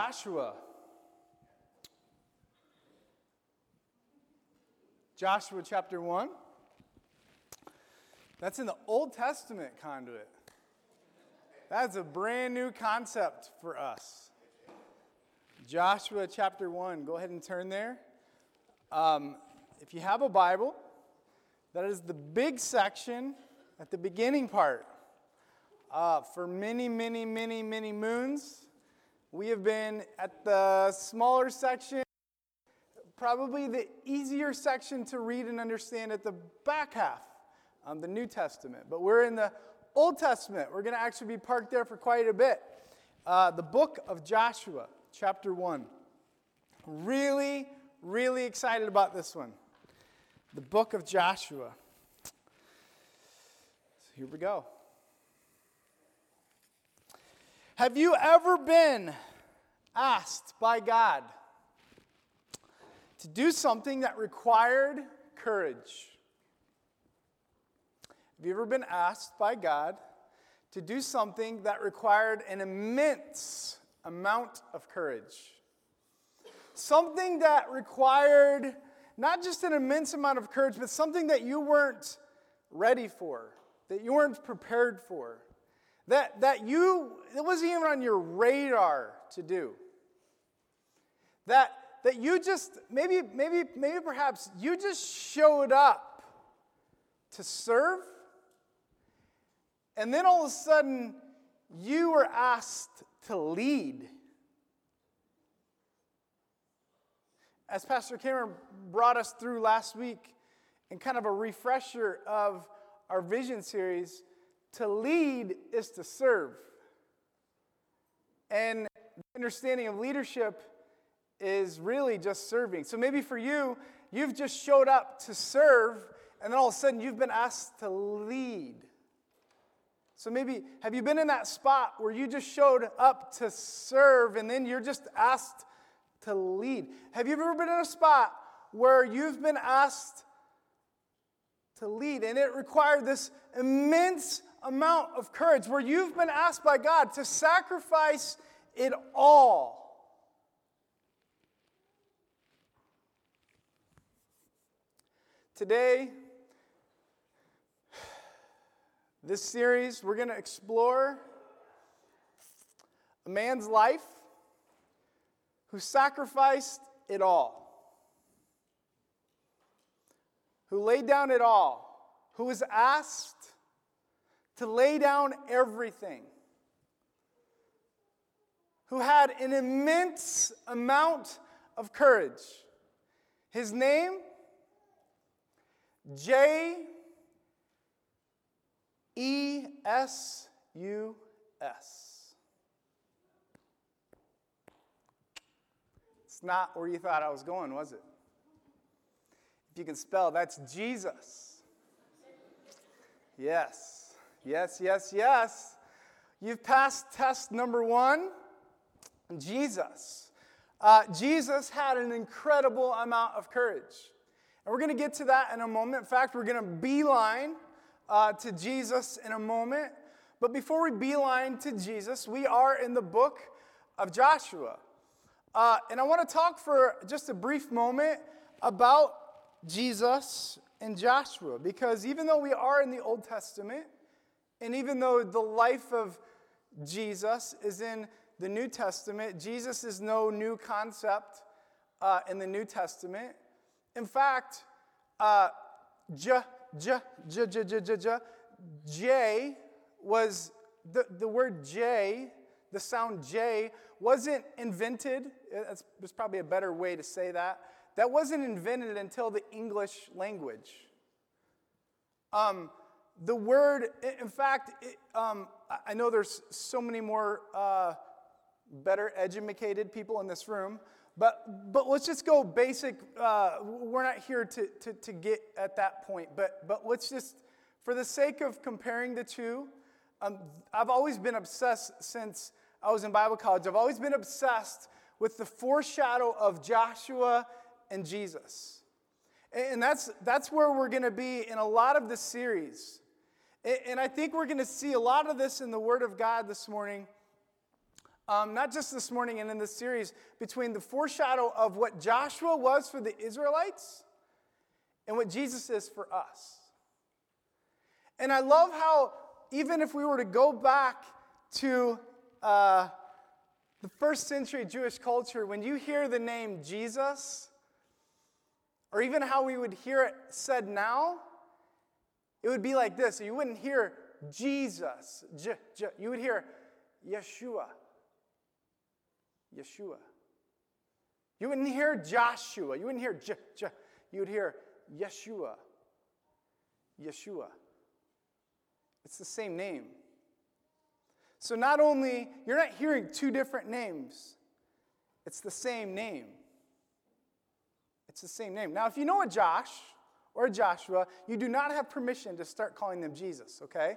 Joshua. Joshua chapter 1. That's in the Old Testament conduit. That's a brand new concept for us. Joshua chapter 1. Go ahead and turn there. Um, if you have a Bible, that is the big section at the beginning part. Uh, for many, many, many, many moons, we have been at the smaller section, probably the easier section to read and understand at the back half, the New Testament. But we're in the Old Testament. We're going to actually be parked there for quite a bit. Uh, the book of Joshua, chapter 1. Really, really excited about this one. The book of Joshua. So here we go. Have you ever been asked by God to do something that required courage? Have you ever been asked by God to do something that required an immense amount of courage? Something that required not just an immense amount of courage, but something that you weren't ready for, that you weren't prepared for that, that you, it wasn't even on your radar to do. That, that you just, maybe, maybe, maybe perhaps you just showed up to serve, and then all of a sudden you were asked to lead. As Pastor Cameron brought us through last week, and kind of a refresher of our vision series, to lead is to serve. And the understanding of leadership is really just serving. So maybe for you, you've just showed up to serve, and then all of a sudden you've been asked to lead. So maybe, have you been in that spot where you just showed up to serve and then you're just asked to lead? Have you ever been in a spot where you've been asked to lead and it required this immense amount of courage where you've been asked by God to sacrifice it all. Today, this series, we're going to explore a man's life who sacrificed it all, who laid down it all, who was asked to lay down everything, who had an immense amount of courage. His name, J E S U S. It's not where you thought I was going, was it? If you can spell, that's Jesus. Yes. Yes, yes, yes. You've passed test number one Jesus. Uh, Jesus had an incredible amount of courage. And we're going to get to that in a moment. In fact, we're going to beeline uh, to Jesus in a moment. But before we beeline to Jesus, we are in the book of Joshua. Uh, and I want to talk for just a brief moment about Jesus and Joshua, because even though we are in the Old Testament, and even though the life of Jesus is in the New Testament, Jesus is no new concept uh, in the New Testament. In fact, uh, J, J, J, J, J, J, J, J was the, the word J, the sound J, wasn't invented. That's, there's probably a better way to say that. That wasn't invented until the English language. Um, the word, in fact, it, um, I know there's so many more uh, better educated people in this room, but, but let's just go basic. Uh, we're not here to, to, to get at that point, but, but let's just, for the sake of comparing the two, um, I've always been obsessed since I was in Bible college. I've always been obsessed with the foreshadow of Joshua and Jesus. And that's, that's where we're going to be in a lot of the series. And I think we're going to see a lot of this in the Word of God this morning. um, not just this morning and in this series, between the foreshadow of what Joshua was for the Israelites and what Jesus is for us. And I love how, even if we were to go back to uh, the first century Jewish culture, when you hear the name Jesus, or even how we would hear it said now, it would be like this. You wouldn't hear Jesus, J, J, you would hear Yeshua. Yeshua. You wouldn't hear Joshua. You wouldn't hear J, J, you would hear Yeshua. Yeshua. It's the same name. So not only, you're not hearing two different names, it's the same name. It's the same name. Now, if you know a Josh or Joshua, you do not have permission to start calling them Jesus, okay?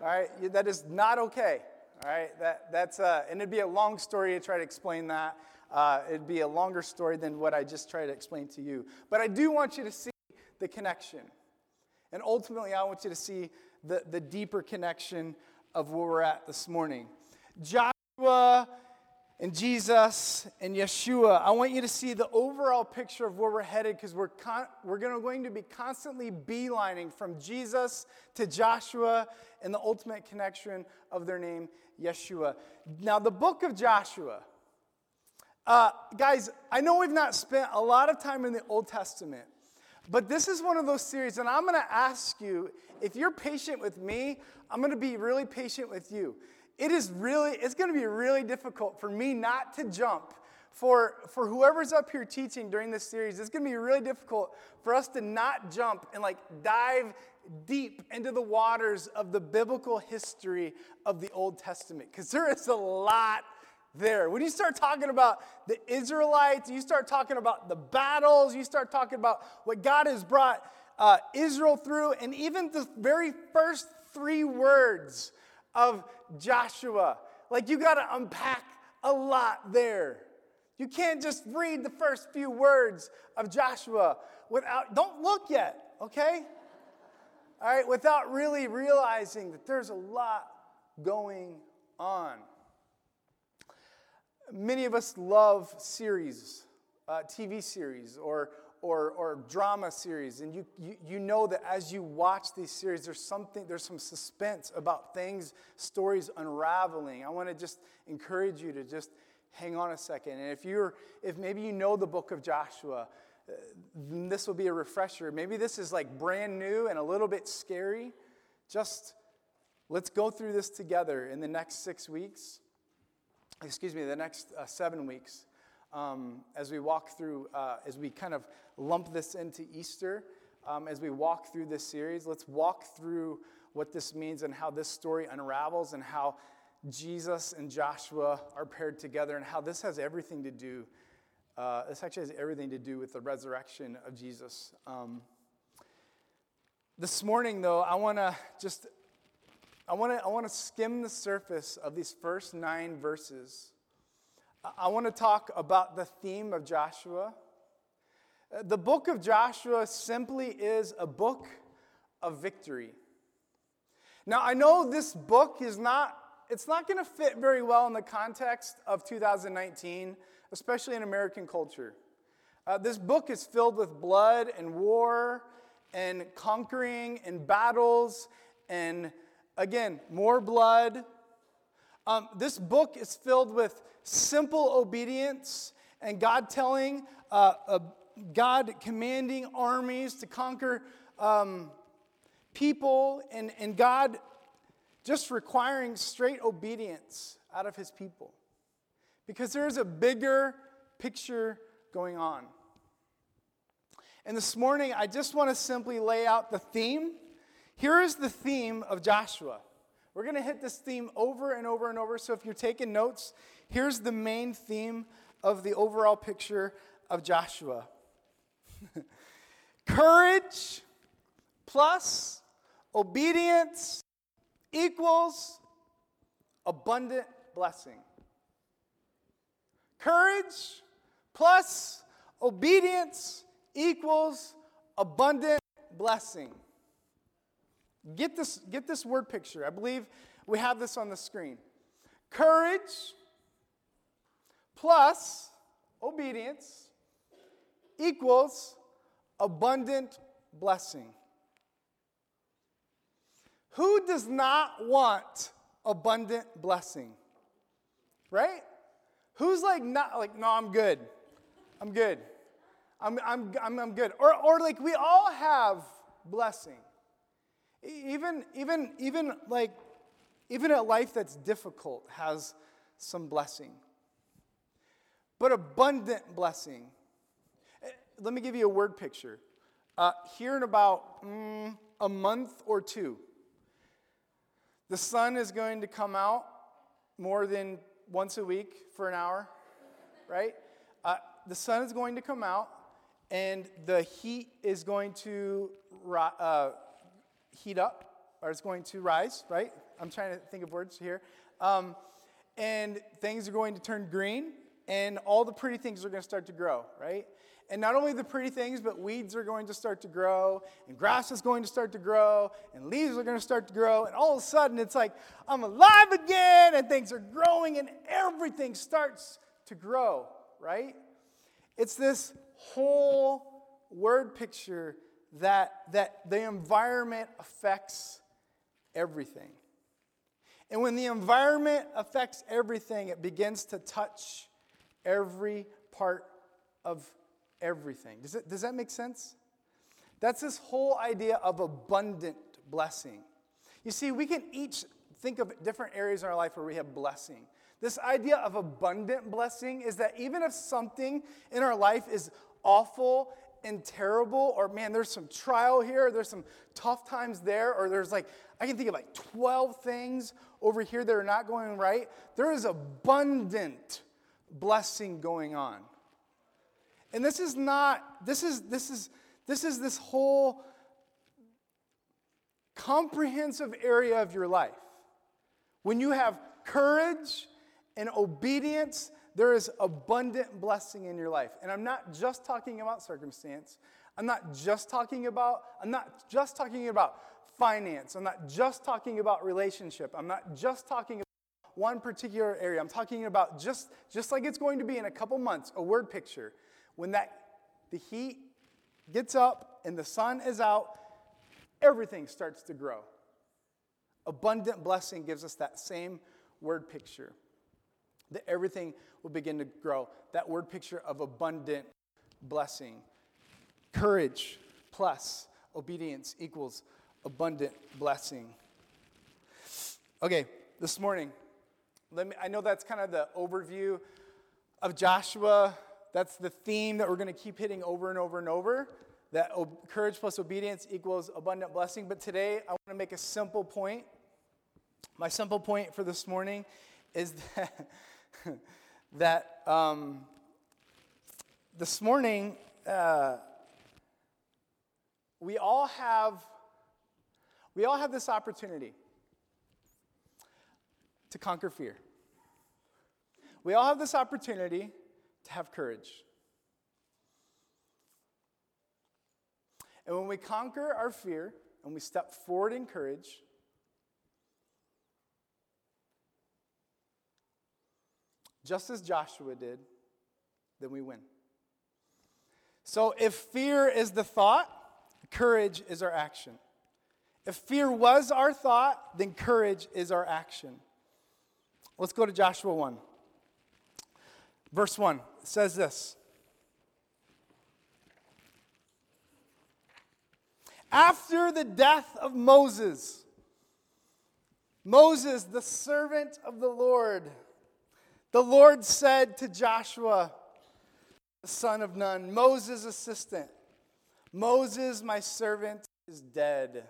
All right? That is not okay. All right? That, that's, uh, and it'd be a long story to try to explain that. Uh, it'd be a longer story than what I just tried to explain to you. But I do want you to see the connection. And ultimately, I want you to see the, the deeper connection of where we're at this morning. Joshua and Jesus and Yeshua, I want you to see the overall picture of where we're headed because we're, con- we're gonna, going to be constantly beelining from Jesus to Joshua and the ultimate connection of their name, Yeshua. Now, the book of Joshua, uh, guys, I know we've not spent a lot of time in the Old Testament, but this is one of those series, and I'm going to ask you if you're patient with me, I'm going to be really patient with you. It is really, it's going to be really difficult for me not to jump. For, for whoever's up here teaching during this series, it's going to be really difficult for us to not jump and like dive deep into the waters of the biblical history of the Old Testament because there is a lot there. When you start talking about the Israelites, you start talking about the battles, you start talking about what God has brought uh, Israel through, and even the very first three words of Joshua. Like you got to unpack a lot there. You can't just read the first few words of Joshua without, don't look yet, okay? All right, without really realizing that there's a lot going on. Many of us love series, uh, TV series, or, or, or drama series, and you, you, you know that as you watch these series, there's something, there's some suspense about things, stories unraveling. I want to just encourage you to just hang on a second. And if you're, if maybe you know the book of Joshua, uh, this will be a refresher. Maybe this is like brand new and a little bit scary. Just let's go through this together in the next six weeks excuse me, the next uh, seven weeks um, as we walk through, uh, as we kind of lump this into Easter, um, as we walk through this series, let's walk through what this means and how this story unravels and how Jesus and Joshua are paired together and how this has everything to do. Uh, this actually has everything to do with the resurrection of Jesus. Um, this morning, though, I want to just I want to I want to skim the surface of these first nine verses. I want to talk about the theme of Joshua. The book of Joshua simply is a book of victory. Now, I know this book is not it's not going to fit very well in the context of 2019, especially in American culture. Uh, this book is filled with blood and war and conquering and battles and Again, more blood. Um, this book is filled with simple obedience and God telling, uh, uh, God commanding armies to conquer um, people, and, and God just requiring straight obedience out of his people. Because there is a bigger picture going on. And this morning, I just want to simply lay out the theme here is the theme of Joshua. We're going to hit this theme over and over and over. So if you're taking notes, here's the main theme of the overall picture of Joshua courage plus obedience equals abundant blessing. Courage plus obedience equals abundant blessing. Get this, get this word picture. I believe we have this on the screen. Courage plus obedience equals abundant blessing. Who does not want abundant blessing? Right? Who's like not like no, I'm good. I'm good. I'm, I'm, I'm, I'm good. Or, or like we all have blessing. Even, even, even like, even a life that's difficult has some blessing. But abundant blessing. Eh, let me give you a word picture. Uh, here in about mm, a month or two, the sun is going to come out more than once a week for an hour, right? Uh, the sun is going to come out, and the heat is going to uh, heat up, or it's going to rise, right? I'm trying to think of words here. Um, and things are going to turn green, and all the pretty things are going to start to grow, right? And not only the pretty things, but weeds are going to start to grow, and grass is going to start to grow, and leaves are going to start to grow, and all of a sudden it's like, I'm alive again, and things are growing, and everything starts to grow, right? It's this whole word picture that, that the environment affects everything. And when the environment affects everything, it begins to touch every part of everything. Does, it, does that make sense? That's this whole idea of abundant blessing. You see, we can each think of different areas in our life where we have blessing. This idea of abundant blessing is that even if something in our life is awful and terrible, or man, there's some trial here, there's some tough times there, or there's like, I can think of like 12 things over here that are not going right, there is abundant blessing going on. And this is not, this is, this is, this is this whole comprehensive area of your life. When you have courage and obedience, there is abundant blessing in your life. And I'm not just talking about circumstance. I'm not just talking about, I'm not just talking about finance. I'm not just talking about relationship. I'm not just talking about one particular area. I'm talking about just, just like it's going to be in a couple months, a word picture. When that the heat gets up and the sun is out, everything starts to grow. Abundant blessing gives us that same word picture that everything will begin to grow. That word picture of abundant blessing. Courage plus obedience equals abundant blessing. Okay, this morning, let me, I know that's kind of the overview of Joshua. That's the theme that we're going to keep hitting over and over and over. That courage plus obedience equals abundant blessing. But today, I want to make a simple point. My simple point for this morning is that that um, this morning uh, we all have we all have this opportunity to conquer fear. We all have this opportunity to have courage. And when we conquer our fear and we step forward in courage, just as Joshua did, then we win. So if fear is the thought, courage is our action. If fear was our thought, then courage is our action. Let's go to Joshua 1. Verse 1 says this After the death of Moses, Moses, the servant of the Lord, the Lord said to Joshua, the son of Nun, Moses' assistant, Moses, my servant, is dead.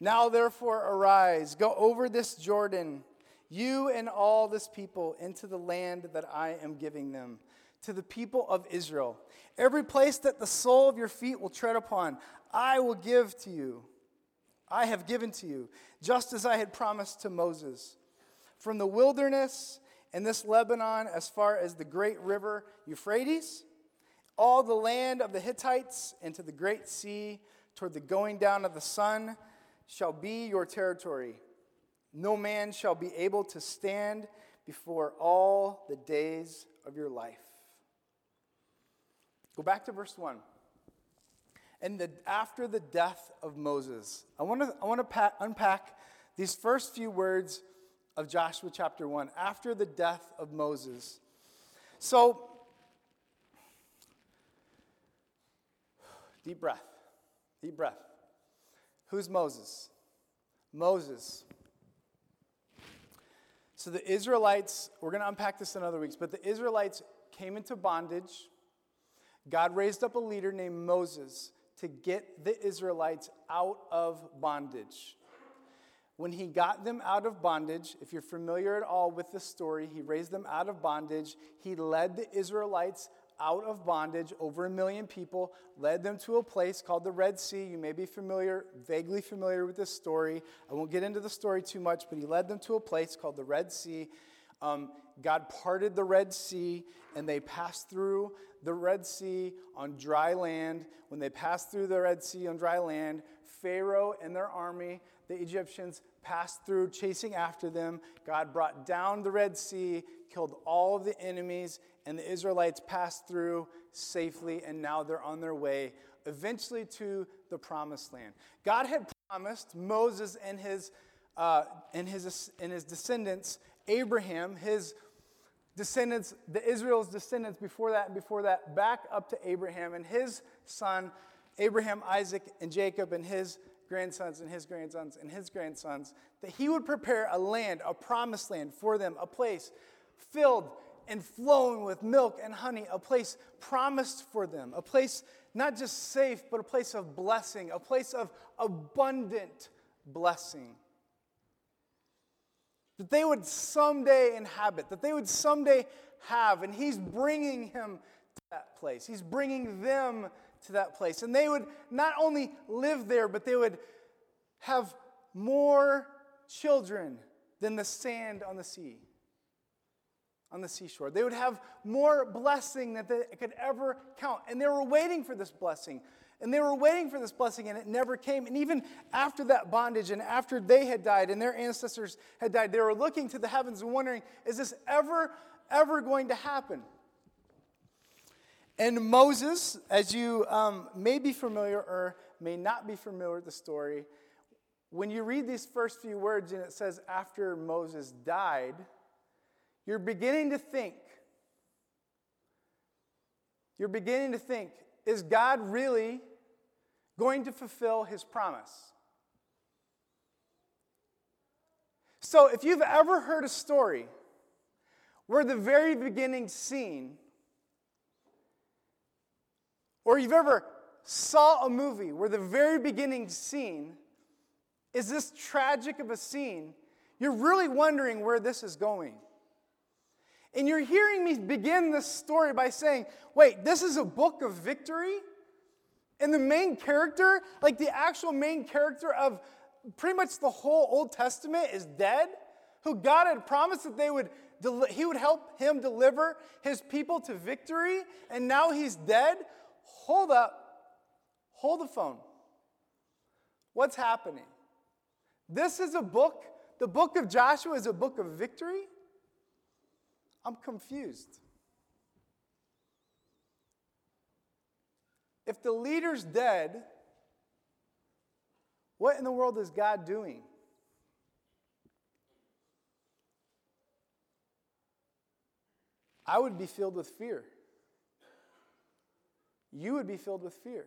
Now, therefore, arise, go over this Jordan, you and all this people, into the land that I am giving them, to the people of Israel. Every place that the sole of your feet will tread upon, I will give to you. I have given to you, just as I had promised to Moses. From the wilderness and this Lebanon as far as the great river Euphrates, all the land of the Hittites, and to the great sea, toward the going down of the sun, shall be your territory. No man shall be able to stand before all the days of your life. Go back to verse 1. And the, after the death of Moses, I want to I unpack these first few words of Joshua chapter 1. After the death of Moses. So, deep breath. Deep breath. Who's Moses? Moses. So the Israelites, we're going to unpack this in other weeks, but the Israelites came into bondage. God raised up a leader named Moses to get the Israelites out of bondage. When he got them out of bondage, if you're familiar at all with the story, he raised them out of bondage. He led the Israelites out of bondage, over a million people, led them to a place called the Red Sea. You may be familiar, vaguely familiar with this story. I won't get into the story too much, but he led them to a place called the Red Sea. Um, God parted the Red Sea, and they passed through the Red Sea on dry land. When they passed through the Red Sea on dry land, Pharaoh and their army, the Egyptians, passed through chasing after them. God brought down the Red Sea, killed all of the enemies, and the Israelites passed through safely, and now they're on their way eventually to the promised land. God had promised Moses and his, uh, and his, and his descendants, Abraham, his descendants, the Israel's descendants before that and before that, back up to Abraham and his son, Abraham, Isaac, and Jacob, and his grandsons and his grandsons and his grandsons, that he would prepare a land, a promised land for them, a place filled and flowing with milk and honey, a place promised for them, a place not just safe, but a place of blessing, a place of abundant blessing. That they would someday inhabit, that they would someday have, and He's bringing him to that place. He's bringing them to that place. And they would not only live there, but they would have more children than the sand on the sea on the seashore. They would have more blessing that they could ever count. And they were waiting for this blessing. And they were waiting for this blessing, and it never came. And even after that bondage, and after they had died and their ancestors had died, they were looking to the heavens and wondering, is this ever, ever going to happen? And Moses, as you um, may be familiar or may not be familiar with the story, when you read these first few words and it says, after Moses died, you're beginning to think, you're beginning to think, is God really going to fulfill his promise? So, if you've ever heard a story where the very beginning scene, or you've ever saw a movie where the very beginning scene is this tragic of a scene, you're really wondering where this is going. And you're hearing me begin this story by saying, wait, this is a book of victory? And the main character, like the actual main character of pretty much the whole Old Testament, is dead? Who God had promised that they would, he would help him deliver his people to victory, and now he's dead? Hold up. Hold the phone. What's happening? This is a book, the book of Joshua is a book of victory? I'm confused. If the leader's dead, what in the world is God doing? I would be filled with fear. You would be filled with fear.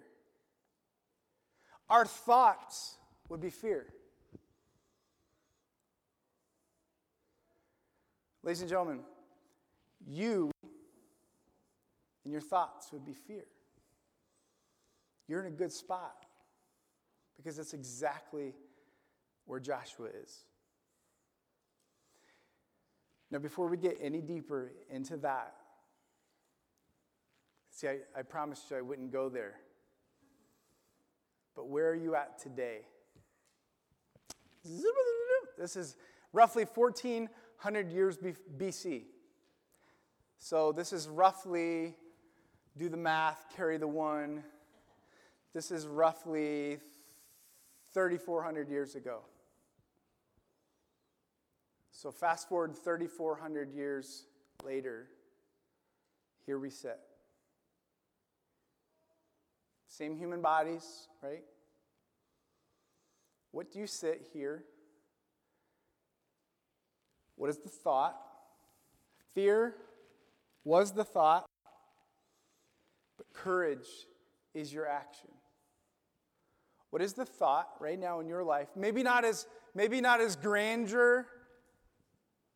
Our thoughts would be fear. Ladies and gentlemen, you and your thoughts would be fear. You're in a good spot because that's exactly where Joshua is. Now, before we get any deeper into that, see, I, I promised you I wouldn't go there. But where are you at today? This is roughly 1400 years BC. So this is roughly, do the math, carry the one. This is roughly 3,400 years ago. So fast forward 3,400 years later, here we sit. Same human bodies, right? What do you sit here? What is the thought? Fear was the thought, but courage is your action. What is the thought right now in your life? Maybe not as maybe not as grandeur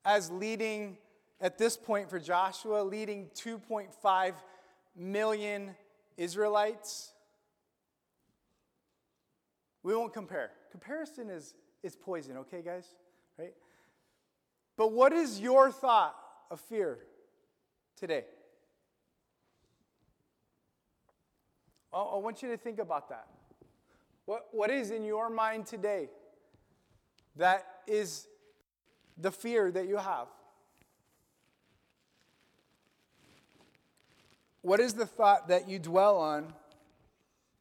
as leading at this point for Joshua, leading 2.5 million Israelites. We won't compare. Comparison is, is poison, okay, guys? Right? But what is your thought of fear today? I want you to think about that. What, what is in your mind today that is the fear that you have? What is the thought that you dwell on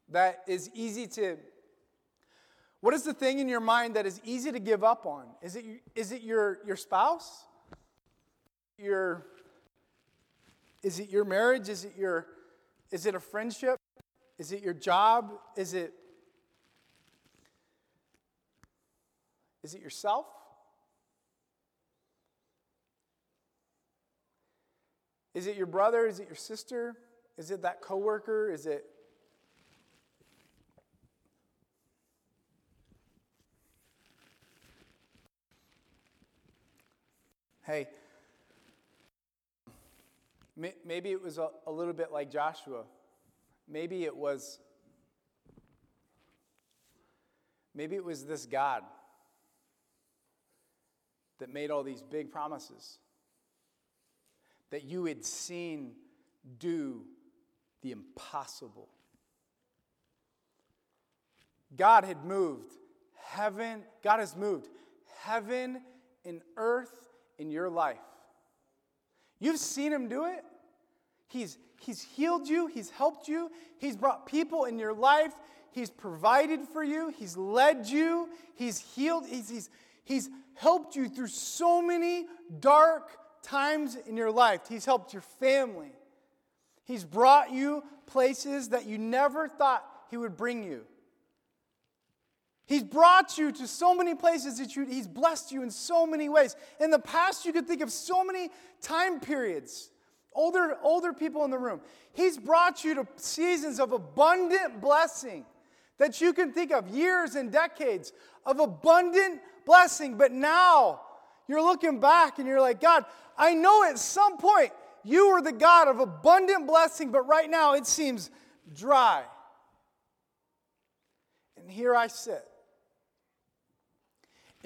that is easy to what is the thing in your mind that is easy to give up on? Is it, is it your, your spouse? Your, is it your marriage? Is it, your, is it a friendship? Is it your job? Is it, is it yourself? Is it your brother? Is it your sister? Is it that coworker? Is it Hey, maybe it was a, a little bit like Joshua. Maybe it was maybe it was this God that made all these big promises that you had seen do the impossible. God had moved heaven, God has moved heaven and earth in your life. You've seen him do it. He's, he's healed you, he's helped you, he's brought people in your life, he's provided for you, he's led you, he's healed, he's, he's, he's helped you through so many dark times in your life. He's helped your family. He's brought you places that you never thought he would bring you. He's brought you to so many places that you, he's blessed you in so many ways. In the past, you could think of so many time periods. Older, older people in the room. He's brought you to seasons of abundant blessing that you can think of years and decades of abundant blessing. But now you're looking back and you're like, God, I know at some point you were the God of abundant blessing, but right now it seems dry. And here I sit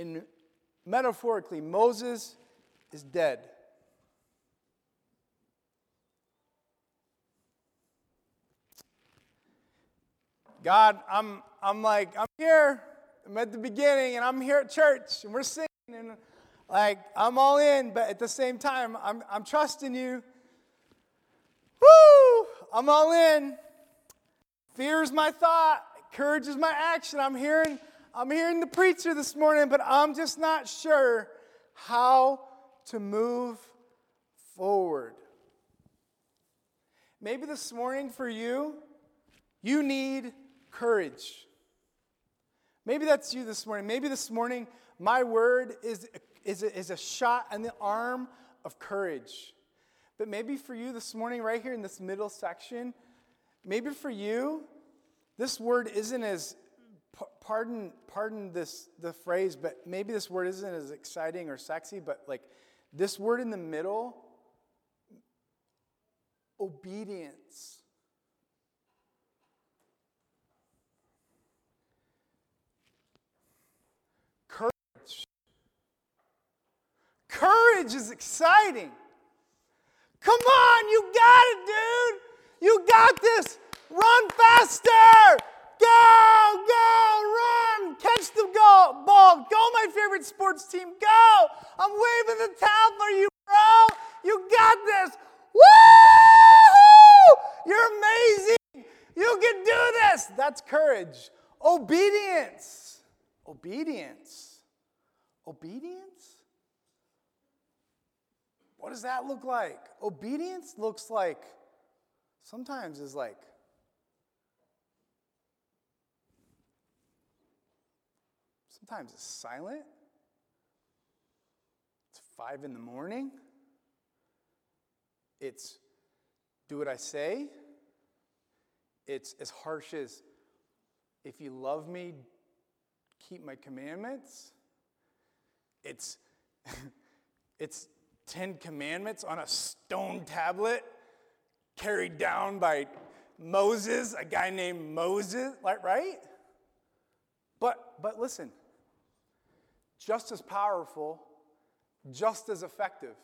in metaphorically, Moses is dead. God, I'm, I'm like, I'm here. I'm at the beginning and I'm here at church and we're singing and like, I'm all in, but at the same time, I'm, I'm trusting you. Woo! I'm all in. Fear is my thought, courage is my action. I'm hearing I'm hearing the preacher this morning, but I'm just not sure how to move forward. Maybe this morning for you, you need courage. Maybe that's you this morning. Maybe this morning, my word is, is, is a shot in the arm of courage. But maybe for you this morning, right here in this middle section, maybe for you, this word isn't as pardon, pardon this the phrase, but maybe this word isn't as exciting or sexy, but like this word in the middle, obedience. Courage. Courage is exciting. Come on, you got it, dude. You got this. Run faster. Go, go, run, catch the goal, ball. Go, my favorite sports team. Go. I'm waving the towel for you, bro. You got this. Woo! You're amazing. You can do this. That's courage. Obedience. Obedience. Obedience? What does that look like? Obedience looks like, sometimes is like, sometimes it's silent. It's five in the morning. It's do what I say. It's as harsh as if you love me, keep my commandments. It's it's 10 commandments on a stone tablet carried down by Moses, a guy named Moses, right? But but listen. Just as powerful, just as effective.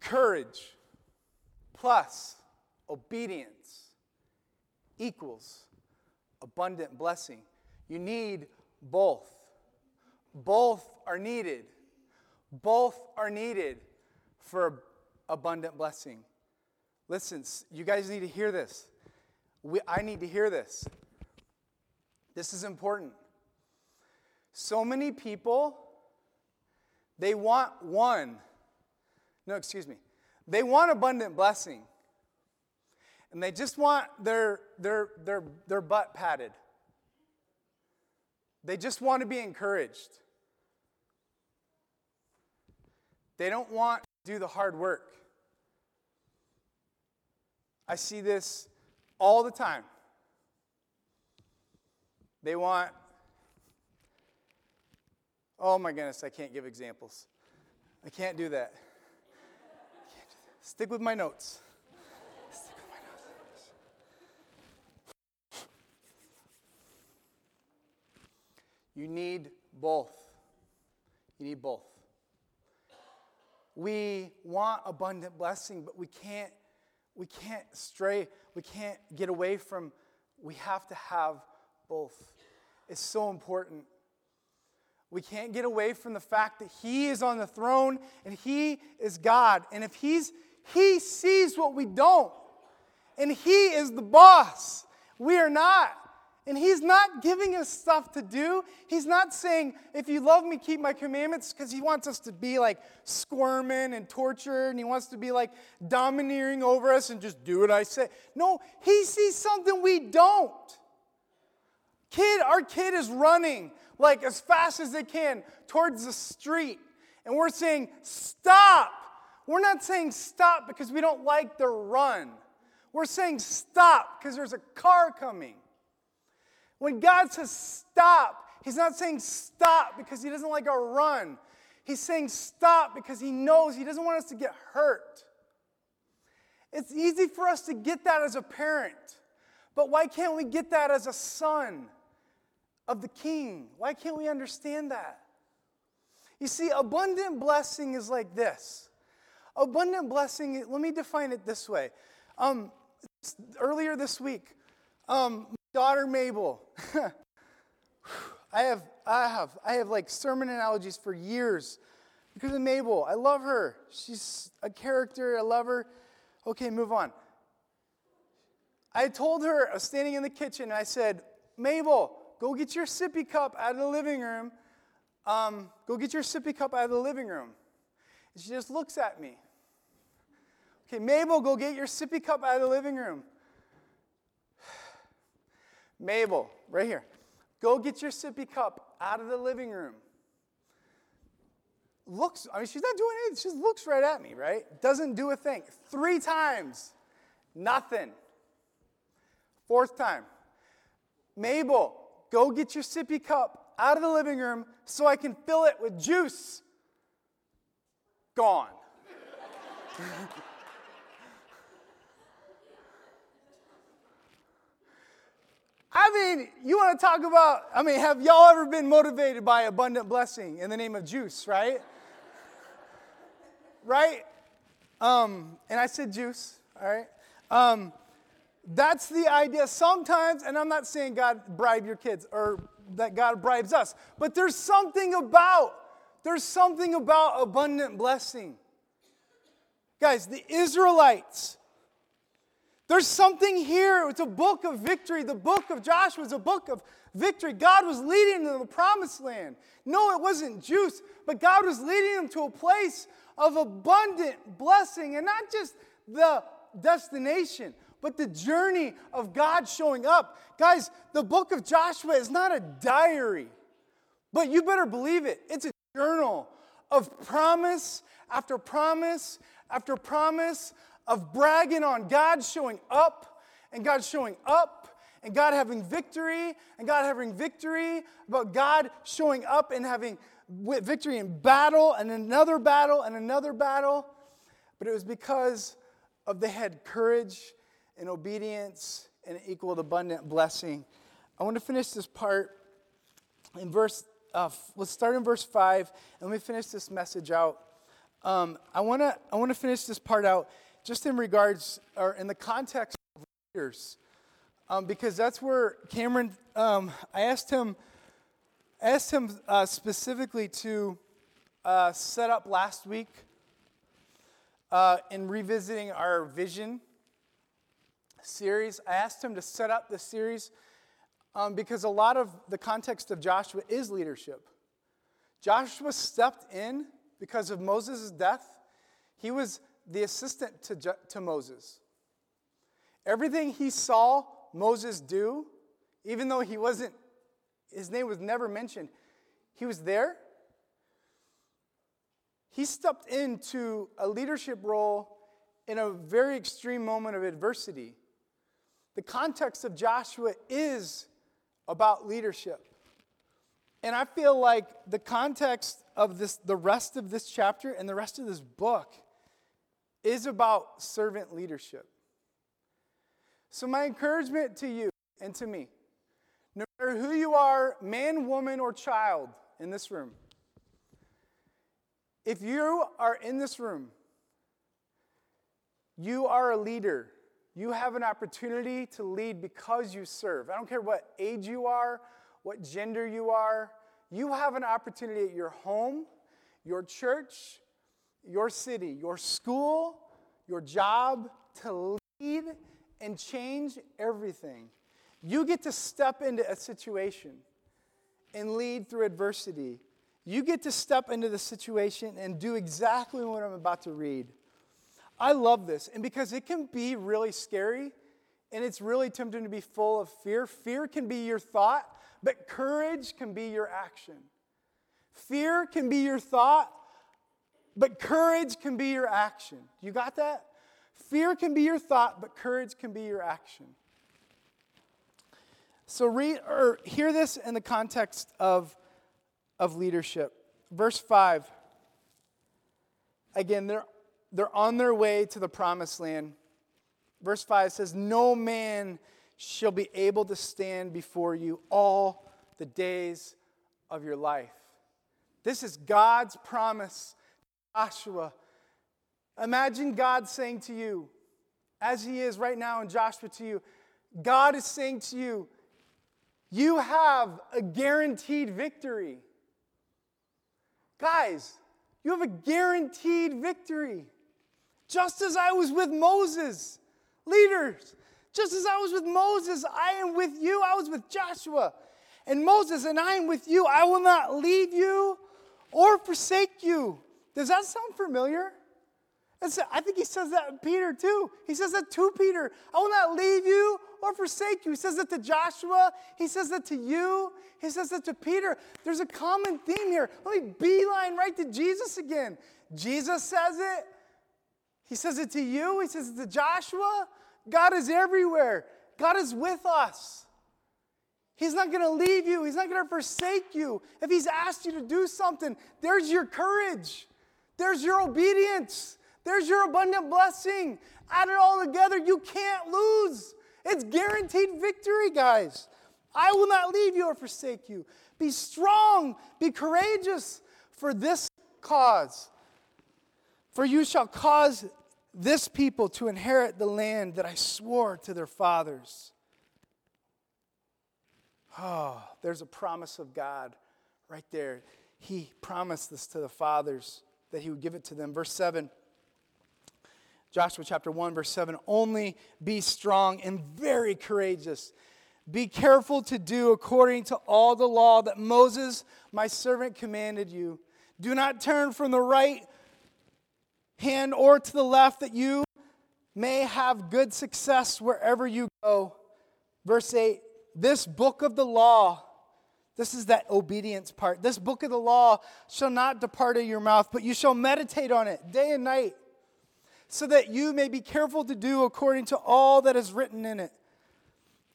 Courage plus obedience equals abundant blessing. You need both. Both are needed. Both are needed for abundant blessing. Listen, you guys need to hear this. We, I need to hear this. This is important. So many people, they want one. No, excuse me. They want abundant blessing. And they just want their, their, their, their butt patted. They just want to be encouraged. They don't want to do the hard work. I see this all the time. They want, oh my goodness, I can't give examples. I can't do that. Stick with my notes. Stick with my notes. You need both. You need both. We want abundant blessing, but we can't we can't stray, we can't get away from we have to have both. is so important. We can't get away from the fact that he is on the throne and he is God. And if he's he sees what we don't. And he is the boss. We are not. And he's not giving us stuff to do. He's not saying, if you love me, keep my commandments, because he wants us to be like squirming and tortured, and he wants to be like domineering over us and just do what I say. No, he sees something we don't. Kid, our kid is running like as fast as they can towards the street. And we're saying, stop. We're not saying stop because we don't like the run. We're saying stop because there's a car coming. When God says stop, He's not saying stop because He doesn't like our run. He's saying stop because He knows He doesn't want us to get hurt. It's easy for us to get that as a parent, but why can't we get that as a son of the King? Why can't we understand that? You see, abundant blessing is like this. Abundant blessing, let me define it this way. Um, earlier this week, um, daughter Mabel. I have, I have, I have like sermon analogies for years because of Mabel. I love her. She's a character. I love her. Okay, move on. I told her, I was standing in the kitchen, I said, Mabel, go get your sippy cup out of the living room. Um, go get your sippy cup out of the living room. And she just looks at me. Okay, Mabel, go get your sippy cup out of the living room. Mabel, right here. Go get your sippy cup out of the living room. Looks, I mean, she's not doing anything. She just looks right at me, right? Doesn't do a thing. Three times, nothing. Fourth time, Mabel, go get your sippy cup out of the living room so I can fill it with juice. Gone. I mean, you want to talk about, I mean, have y'all ever been motivated by abundant blessing in the name of juice, right? right? Um, and I said juice, all right? Um, that's the idea. Sometimes, and I'm not saying God bribe your kids or that God bribes us, but there's something about, there's something about abundant blessing. Guys, the Israelites, There's something here. It's a book of victory. The book of Joshua is a book of victory. God was leading them to the promised land. No, it wasn't juice, but God was leading them to a place of abundant blessing and not just the destination, but the journey of God showing up. Guys, the book of Joshua is not a diary, but you better believe it. It's a journal of promise after promise after promise of bragging on God showing up and God showing up and God having victory and God having victory, about God showing up and having victory in battle and another battle and another battle. But it was because of they had courage and obedience and equal abundant blessing. I want to finish this part in verse, uh, let's start in verse 5 and let me finish this message out. Um, I want to I want to finish this part out just in regards or in the context of leaders, um, because that's where Cameron. Um, I asked him, asked him uh, specifically to uh, set up last week uh, in revisiting our vision series. I asked him to set up the series um, because a lot of the context of Joshua is leadership. Joshua stepped in because of Moses' death. He was the assistant to, to Moses. Everything he saw Moses do, even though he wasn't, his name was never mentioned, he was there. He stepped into a leadership role in a very extreme moment of adversity. The context of Joshua is about leadership. And I feel like the context of this, the rest of this chapter and the rest of this book is about servant leadership. So, my encouragement to you and to me no matter who you are, man, woman, or child in this room, if you are in this room, you are a leader. You have an opportunity to lead because you serve. I don't care what age you are, what gender you are, you have an opportunity at your home, your church, your city, your school, your job to lead and change everything. You get to step into a situation and lead through adversity. You get to step into the situation and do exactly what I'm about to read. I love this, and because it can be really scary and it's really tempting to be full of fear, fear can be your thought, but courage can be your action. Fear can be your thought, but courage can be your action. You got that? Fear can be your thought, but courage can be your action. So read or hear this in the context of, of leadership. Verse 5. Again, they're, they're on their way to the promised land. Verse 5 says, No man shall be able to stand before you all the days of your life. This is God's promise to Joshua. Imagine God saying to you, as He is right now in Joshua to you, God is saying to you, you have a guaranteed victory. Guys, you have a guaranteed victory. Just as I was with Moses, leaders, just as I was with Moses, I am with you. I was with Joshua and Moses, and I am with you. I will not leave you or forsake you. Does that sound familiar? I think he says that Peter too. He says that to Peter. I will not leave you or forsake you. He says that to Joshua. He says that to you. He says that to Peter. There's a common theme here. Let me beeline right to Jesus again. Jesus says it. He says it to you. He says it to Joshua. God is everywhere. God is with us. He's not going to leave you. He's not going to forsake you. If He's asked you to do something, there's your courage. There's your obedience. There's your abundant blessing. Add it all together, you can't lose. It's guaranteed victory, guys. I will not leave you or forsake you. Be strong, be courageous for this cause. For you shall cause this people to inherit the land that I swore to their fathers. Oh, there's a promise of God right there. He promised this to the fathers that he would give it to them. Verse 7 Joshua chapter 1, verse 7 only be strong and very courageous. Be careful to do according to all the law that Moses, my servant, commanded you. Do not turn from the right hand or to the left, that you may have good success wherever you go. Verse 8 This book of the law, this is that obedience part. This book of the law shall not depart of your mouth, but you shall meditate on it day and night, so that you may be careful to do according to all that is written in it.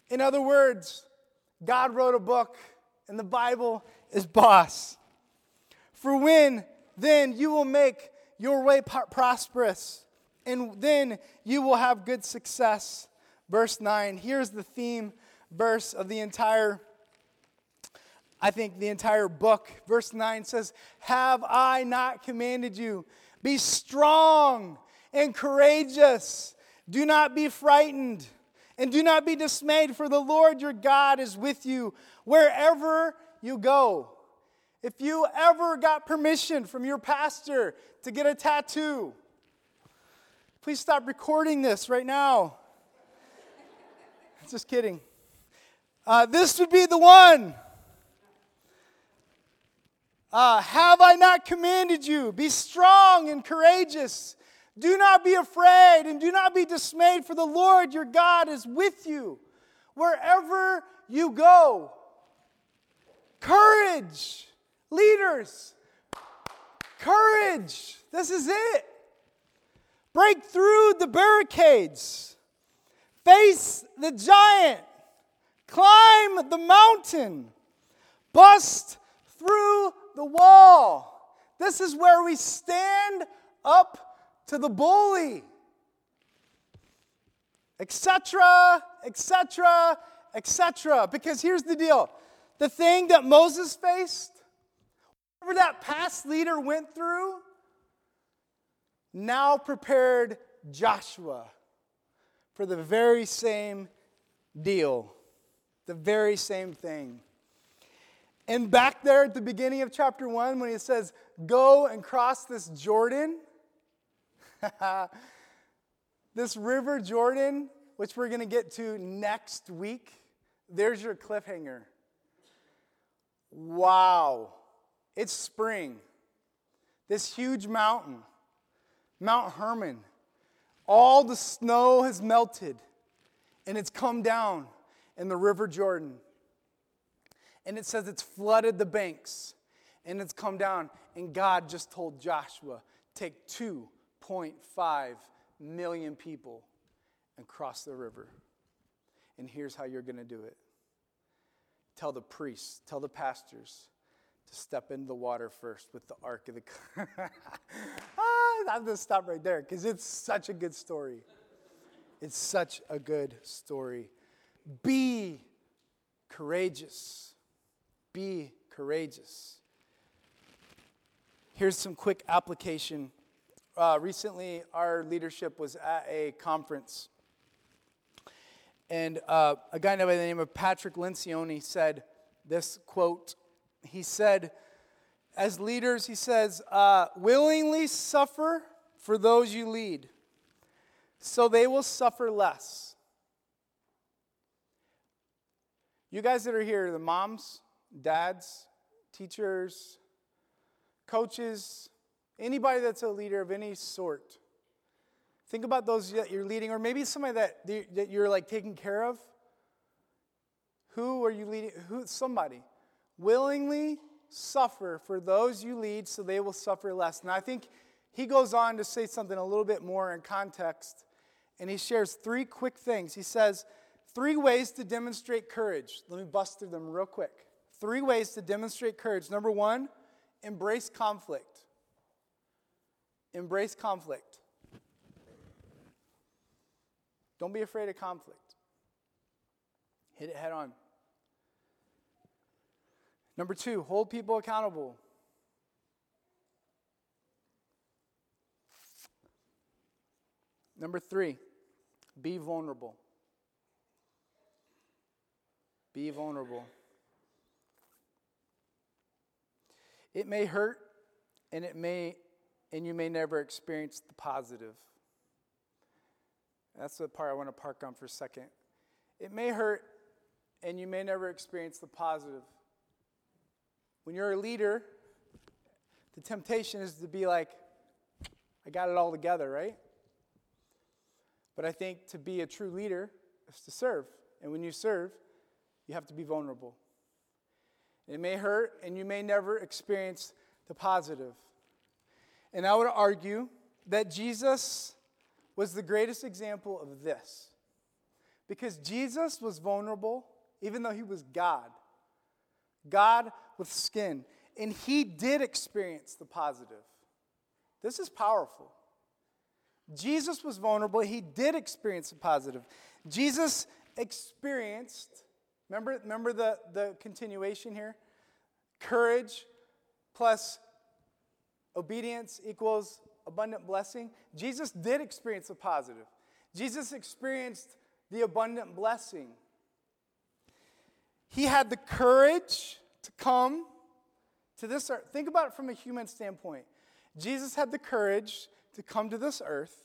In other words, God wrote a book, and the Bible is boss. For when then you will make your way prosperous, and then you will have good success. Verse 9. Here's the theme verse of the entire I think the entire book. Verse 9 says, Have I not commanded you? Be strong and courageous. Do not be frightened and do not be dismayed, for the Lord your God is with you wherever you go. If you ever got permission from your pastor to get a tattoo, please stop recording this right now. Just kidding. Uh, this would be the one. Uh, have I not commanded you? Be strong and courageous. Do not be afraid and do not be dismayed, for the Lord your God is with you wherever you go. Courage, leaders. Courage. This is it. Break through the barricades, face the giant, climb the mountain, bust through the wall. This is where we stand up to the bully, etc., etc., etc. Because here's the deal the thing that Moses faced, whatever that past leader went through, now prepared Joshua for the very same deal, the very same thing. And back there at the beginning of chapter 1, when he says, Go and cross this Jordan, this River Jordan, which we're going to get to next week, there's your cliffhanger. Wow. It's spring. This huge mountain, Mount Hermon, all the snow has melted and it's come down in the River Jordan. And it says it's flooded the banks and it's come down. And God just told Joshua, take 2.5 million people and cross the river. And here's how you're going to do it tell the priests, tell the pastors to step into the water first with the Ark of the. ah, I'm going to stop right there because it's such a good story. It's such a good story. Be courageous. Be courageous. Here's some quick application uh, recently, our leadership was at a conference, and uh, a guy by the name of Patrick Lencioni said this quote. He said, as leaders, he says, uh, willingly suffer for those you lead, so they will suffer less. You guys that are here, the moms, dads, teachers, coaches, Anybody that's a leader of any sort. Think about those that you're leading, or maybe somebody that, that you're like taking care of. Who are you leading? Who? Somebody. Willingly suffer for those you lead so they will suffer less. And I think he goes on to say something a little bit more in context. And he shares three quick things. He says, three ways to demonstrate courage. Let me bust through them real quick. Three ways to demonstrate courage. Number one, embrace conflict. Embrace conflict. Don't be afraid of conflict. Hit it head on. Number two, hold people accountable. Number three, be vulnerable. Be vulnerable. It may hurt and it may and you may never experience the positive. That's the part I want to park on for a second. It may hurt, and you may never experience the positive. When you're a leader, the temptation is to be like, I got it all together, right? But I think to be a true leader is to serve. And when you serve, you have to be vulnerable. It may hurt, and you may never experience the positive. And I would argue that Jesus was the greatest example of this. Because Jesus was vulnerable, even though he was God. God with skin. And he did experience the positive. This is powerful. Jesus was vulnerable. He did experience the positive. Jesus experienced, remember, remember the, the continuation here? Courage plus obedience equals abundant blessing. Jesus did experience the positive. Jesus experienced the abundant blessing. He had the courage to come to this earth. Think about it from a human standpoint. Jesus had the courage to come to this earth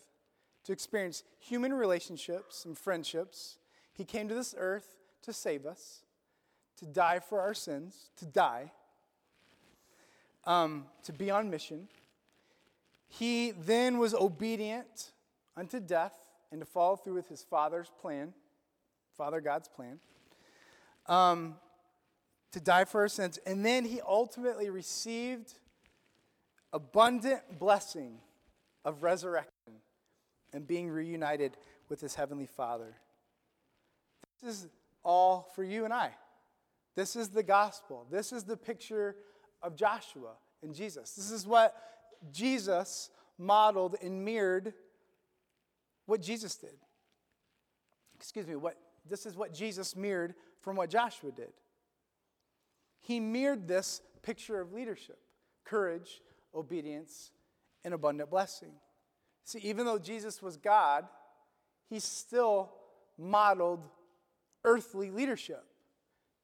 to experience human relationships and friendships. He came to this earth to save us, to die for our sins, to die, um, to be on mission. He then was obedient unto death and to follow through with his Father's plan, Father God's plan, um, to die for our sins. And then he ultimately received abundant blessing of resurrection and being reunited with his heavenly Father. This is all for you and I. This is the gospel. This is the picture of Joshua and Jesus. This is what Jesus modeled and mirrored what Jesus did. Excuse me, what this is what Jesus mirrored from what Joshua did. He mirrored this picture of leadership, courage, obedience, and abundant blessing. See, even though Jesus was God, he still modeled earthly leadership.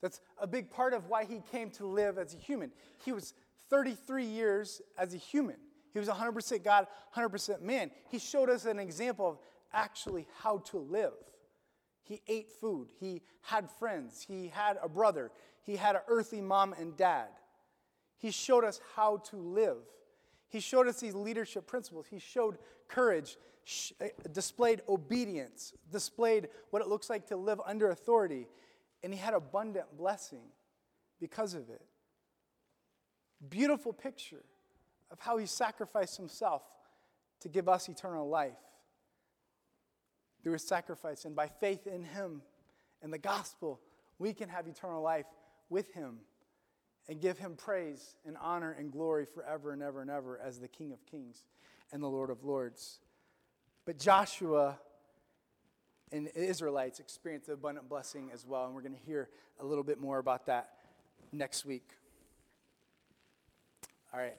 That's a big part of why he came to live as a human. He was 33 years as a human. He was 100% God, 100% man. He showed us an example of actually how to live. He ate food. He had friends. He had a brother. He had an earthly mom and dad. He showed us how to live. He showed us these leadership principles. He showed courage, sh- eh, displayed obedience, displayed what it looks like to live under authority, and he had abundant blessing because of it. Beautiful picture of how he sacrificed himself to give us eternal life through his sacrifice. And by faith in him and the gospel, we can have eternal life with him and give him praise and honor and glory forever and ever and ever as the King of kings and the Lord of lords. But Joshua and the Israelites experienced the abundant blessing as well, and we're going to hear a little bit more about that next week. All right.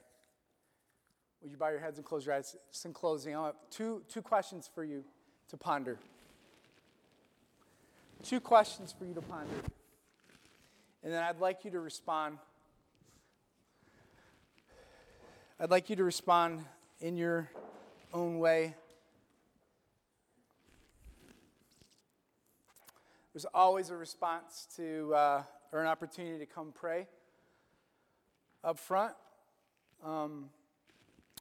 Would you bow your heads and close your eyes? Just in closing, I have two, two questions for you to ponder. Two questions for you to ponder. And then I'd like you to respond. I'd like you to respond in your own way. There's always a response to, uh, or an opportunity to come pray up front. Um,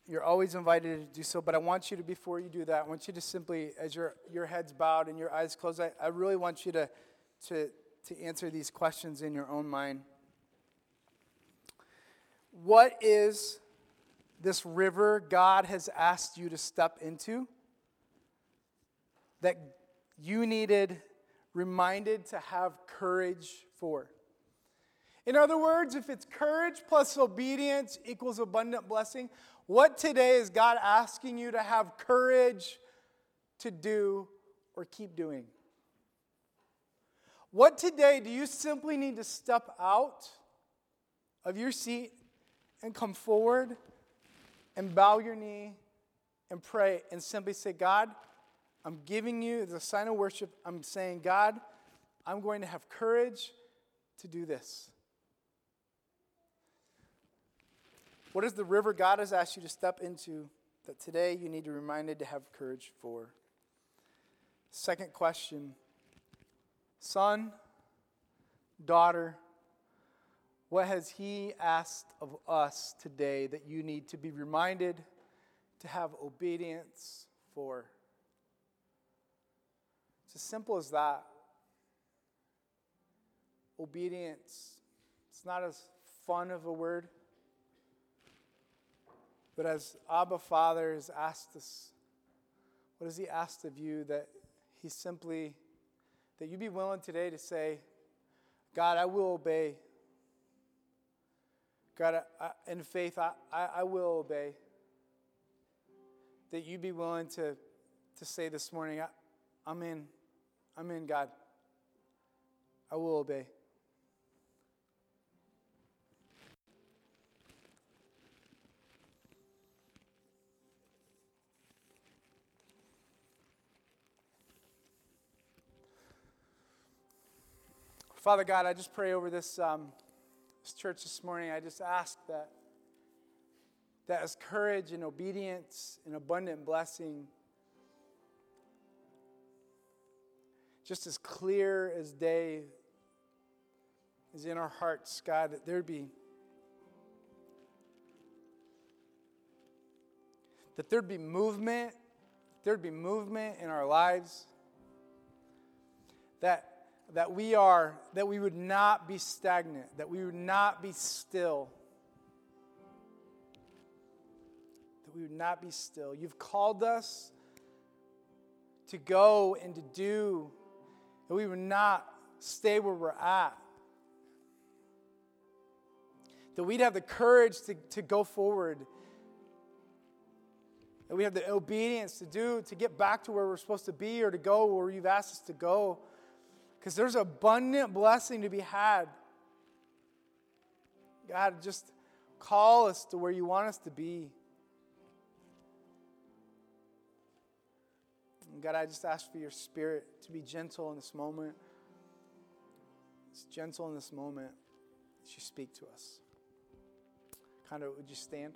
you're always invited to do so, but I want you to, before you do that, I want you to simply, as your, your head's bowed and your eyes closed, I, I really want you to, to, to answer these questions in your own mind. What is this river God has asked you to step into that you needed reminded to have courage for? In other words, if it's courage plus obedience equals abundant blessing, what today is God asking you to have courage to do or keep doing? What today do you simply need to step out of your seat and come forward and bow your knee and pray and simply say, God, I'm giving you the sign of worship. I'm saying, God, I'm going to have courage to do this. What is the river God has asked you to step into that today you need to be reminded to have courage for? Second question Son, daughter, what has He asked of us today that you need to be reminded to have obedience for? It's as simple as that. Obedience. It's not as fun of a word. But as Abba Father has asked us, what has He asked of you that He simply, that you be willing today to say, God, I will obey. God, I, I, in faith, I, I, I will obey. That you be willing to, to say this morning, I, I'm in. I'm in, God. I will obey. Father God, I just pray over this, um, this church this morning. I just ask that, that as courage and obedience and abundant blessing, just as clear as day is in our hearts, God, that there'd be that there'd be movement, there'd be movement in our lives. That that we are, that we would not be stagnant, that we would not be still. That we would not be still. You've called us to go and to do, that we would not stay where we're at. That we'd have the courage to, to go forward. That we have the obedience to do, to get back to where we're supposed to be or to go where you've asked us to go because there's abundant blessing to be had. God, just call us to where you want us to be. And God, I just ask for your spirit to be gentle in this moment. It's gentle in this moment as you speak to us. Kind of, would you stand?